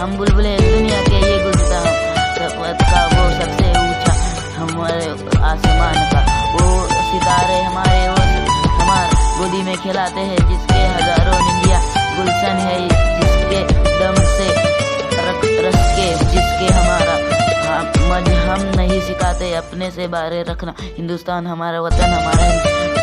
हम बुलबुलें दुनिया के ये गुलता का वो सबसे ऊँचा हमारे आसमान का। वो सितारे हमारे वो हमारे गोदी में खिलाते हैं, जिसके हज़ारों निंदिया गुलशन है, जिसके दम से रख रख के, जिसके हमारा हाँ, हम हम नहीं सिखाते, अपने से बारे रखना। हिंदुस्तान हमारा वतन, हमारा